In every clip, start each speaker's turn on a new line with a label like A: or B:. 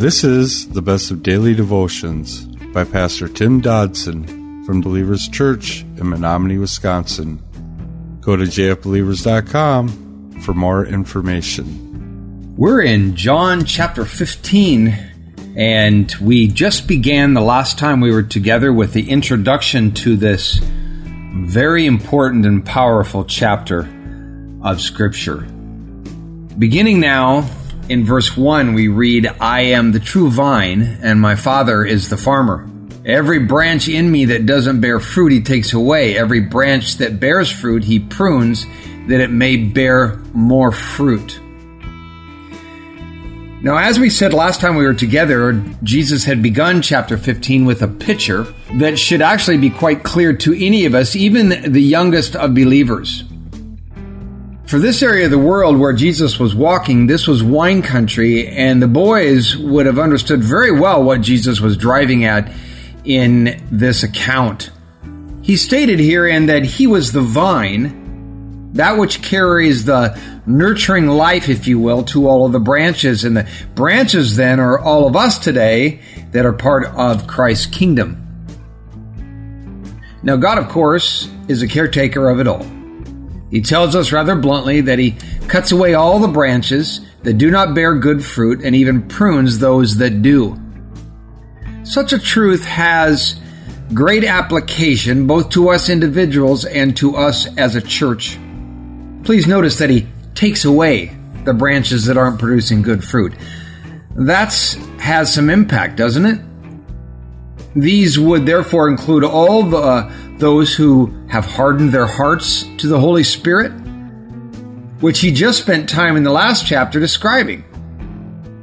A: This is the best of daily devotions by Pastor Tim Dodson from Believers Church in Menominee, Wisconsin. Go to jfbelievers.com for more information.
B: We're in John chapter 15, and we just began the last time we were together with the introduction to this very important and powerful chapter of Scripture. Beginning now in verse 1, we read, I am the true vine, and my Father is the farmer. Every branch in me that doesn't bear fruit, he takes away. Every branch that bears fruit, he prunes, that it may bear more fruit. Now, as we said last time we were together, Jesus had begun chapter 15 with a picture that should actually be quite clear to any of us, even the youngest of believers. For this area of the world where Jesus was walking, this was wine country, and the boys would have understood very well what Jesus was driving at in this account. He stated herein that he was the vine, that which carries the nurturing life, if you will, to all of the branches. And the branches then are all of us today that are part of Christ's kingdom. Now, God, of course, is a caretaker of it all. He tells us rather bluntly that he cuts away all the branches that do not bear good fruit and even prunes those that do. Such a truth has great application both to us individuals and to us as a church. Please notice that he takes away the branches that aren't producing good fruit. That has some impact, doesn't it? These would therefore include all the, uh, those who have hardened their hearts to the Holy Spirit, which he just spent time in the last chapter describing.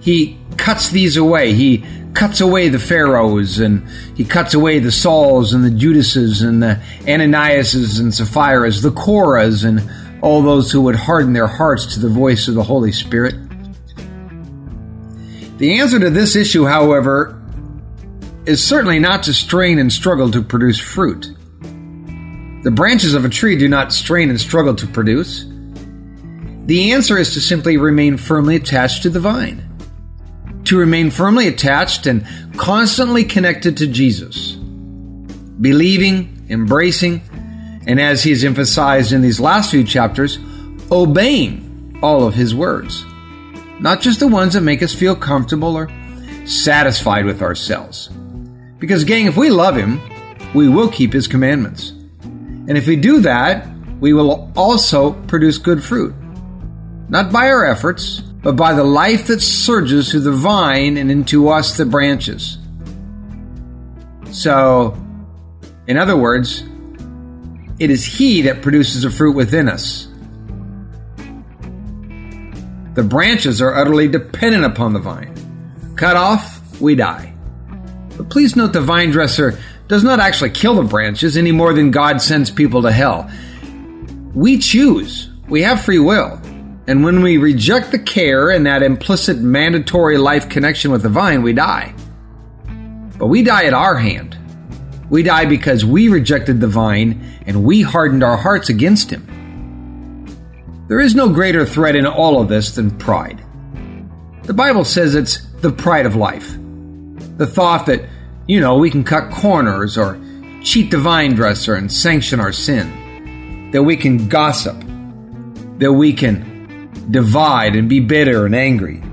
B: He cuts these away. He cuts away the Pharaohs and he cuts away the Sauls and the Judases and the Ananiases and Sapphiras, the Korahs and all those who would harden their hearts to the voice of the Holy Spirit. The answer to this issue, however, is certainly not to strain and struggle to produce fruit. The branches of a tree do not strain and struggle to produce. The answer is to simply remain firmly attached to the vine. To remain firmly attached and constantly connected to Jesus. Believing, embracing, and as he's emphasized in these last few chapters, obeying all of his words. Not just the ones that make us feel comfortable or satisfied with ourselves. Because, gang, if we love Him, we will keep His commandments. And if we do that, we will also produce good fruit. Not by our efforts, but by the life that surges through the vine and into us, the branches. So, in other words, it is He that produces the fruit within us. The branches are utterly dependent upon the vine. Cut off, we die. But please note the vine dresser does not actually kill the branches any more than God sends people to hell. We choose. We have free will. And when we reject the care and that implicit mandatory life connection with the vine, we die. But we die at our hand. We die because we rejected the vine and we hardened our hearts against him. There is no greater threat in all of this than pride. The Bible says it's the pride of life. The thought that, you know, we can cut corners or cheat the vine dresser and sanction our sin. That we can gossip. That we can divide and be bitter and angry.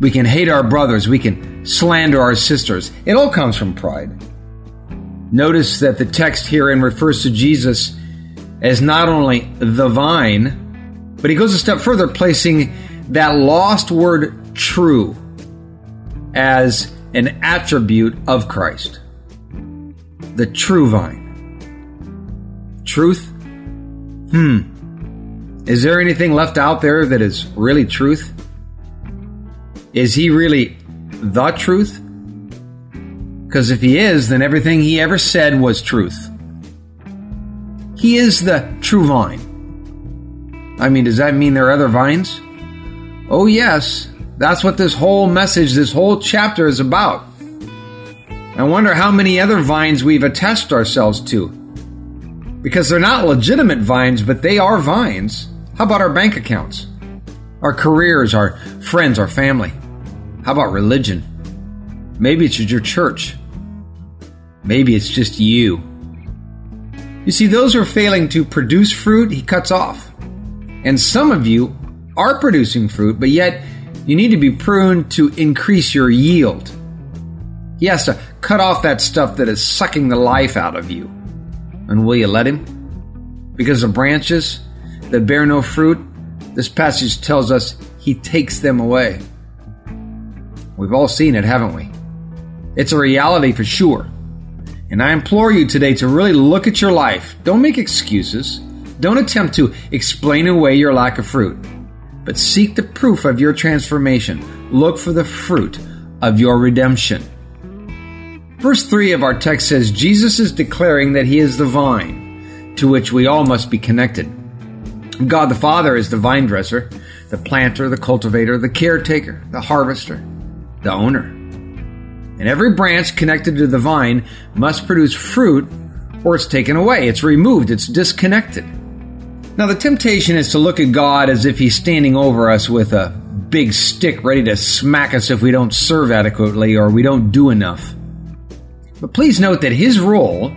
B: We can hate our brothers. We can slander our sisters. It all comes from pride. Notice that the text herein refers to Jesus as not only the vine, but he goes a step further, placing that lost word true as an attribute of Christ. The true vine. Truth? Hmm. Is there anything left out there that is really truth? Is he really the truth? Because if he is, then everything he ever said was truth. He is the true vine. I mean, does that mean there are other vines? Oh, yes, that's what this whole message, this whole chapter is about. I wonder how many other vines we've attached ourselves to. Because they're not legitimate vines, but they are vines. How about our bank accounts? Our careers, our friends, our family? How about religion? Maybe it's your church. Maybe it's just you. You see, those who are failing to produce fruit, he cuts off. And some of you are producing fruit, but yet you need to be pruned to increase your yield. He has to cut off that stuff that is sucking the life out of you. And will you let him? Because the branches that bear no fruit, this passage tells us he takes them away. We've all seen it, haven't we? It's a reality for sure. And I implore you today to really look at your life. Don't make excuses. Don't attempt to explain away your lack of fruit, but seek the proof of your transformation. Look for the fruit of your redemption. Verse 3 of our text says Jesus is declaring that he is the vine, to which we all must be connected. God the Father is the vine dresser, the planter, the cultivator, the caretaker, the harvester, the owner and every branch connected to the vine must produce fruit or it's taken away, it's removed, it's disconnected. Now, the temptation is to look at God as if He's standing over us with a big stick ready to smack us if we don't serve adequately or we don't do enough. But please note that His role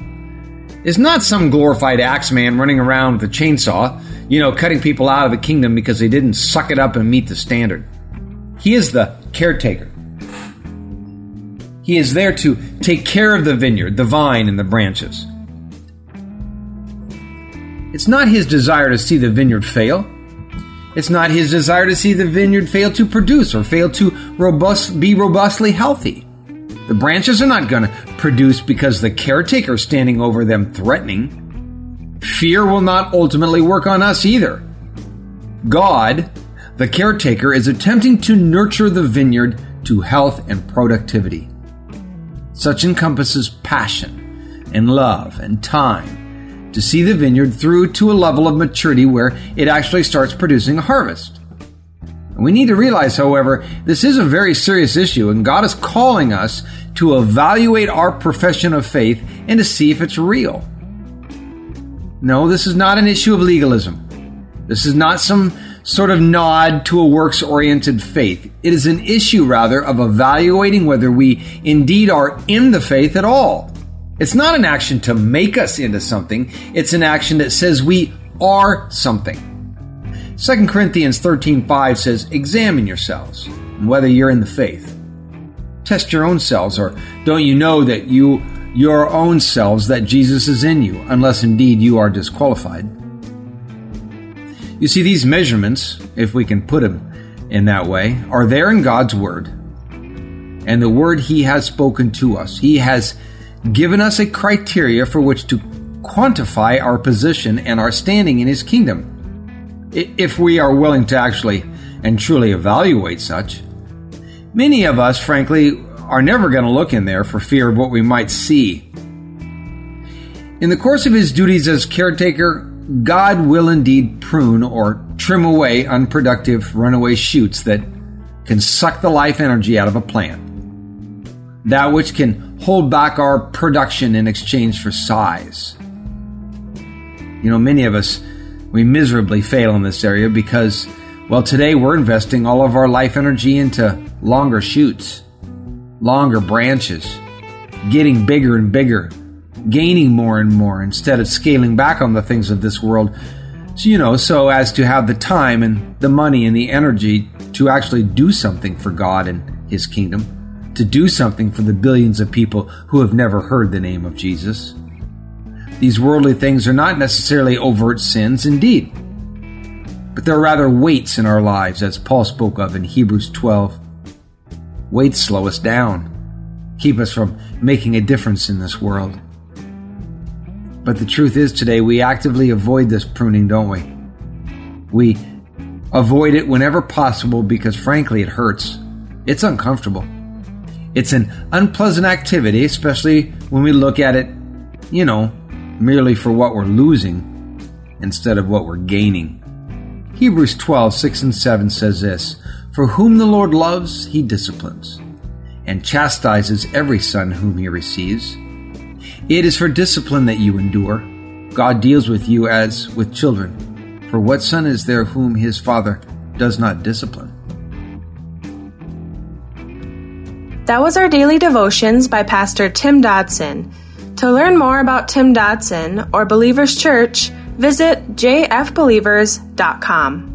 B: is not some glorified axeman running around with a chainsaw, you know, cutting people out of the kingdom because they didn't suck it up and meet the standard. He is the caretaker. He is there to take care of the vineyard, the vine, and the branches. It's not his desire to see the vineyard fail. It's not his desire to see the vineyard fail to produce or fail to robust, be robustly healthy. The branches are not going to produce because the caretaker is standing over them threatening. Fear will not ultimately work on us either. God, the caretaker, is attempting to nurture the vineyard to health and productivity. Such encompasses passion and love and time to see the vineyard through to a level of maturity where it actually starts producing a harvest. We need to realize, however, this is a very serious issue, and God is calling us to evaluate our profession of faith and to see if it's real. No, this is not an issue of legalism. This is not some sort of nod to a works oriented faith. It is an issue, rather, of evaluating whether we indeed are in the faith at all. It's not an action to make us into something, it's an action that says we are something. 2 Corinthians 13:5 says, "Examine yourselves, whether you're in the faith. Test your own selves, or don't you know that you your own selves that Jesus is in you, unless indeed you are disqualified?" You see, these measurements, if we can put them in that way, are there in God's Word. And the Word He has spoken to us. He has given us a criteria for which to quantify our position and our standing in His kingdom. If we are willing to actually and truly evaluate such. Many of us, frankly, are never going to look in there for fear of what we might see. In the course of his duties as caretaker, God will indeed prune or trim away unproductive runaway shoots that can suck the life energy out of a plant. That which can hold back our production in exchange for size. You know, many of us, we miserably fail in this area because, well, today we're investing all of our life energy into longer shoots, longer branches, getting bigger and bigger, gaining more and more instead of scaling back on the things of this world. So, you know, so as to have the time and the money and the energy to actually do something for God and His kingdom, to do something for the billions of people who have never heard the name of Jesus. These worldly things are not necessarily overt sins, indeed, but they're rather weights in our lives, as Paul spoke of in Hebrews 12. Weights slow us down, keep us from making a difference in this world. But the truth is today we actively avoid this pruning, don't we? We avoid it whenever possible because frankly it hurts. It's uncomfortable. It's an unpleasant activity, especially when we look at it, you know, merely for what we're losing instead of what we're gaining. Hebrews 12, 6 and 7 says this For whom the Lord loves, he disciplines, and chastises every son whom he receives. It is for discipline that you endure. God deals with you as with children. For what son is there whom his father does not discipline?
C: That was our daily devotions by Pastor Tim Dodson. To learn more about Tim Dodson or Believers Church, visit jfbelievers.com.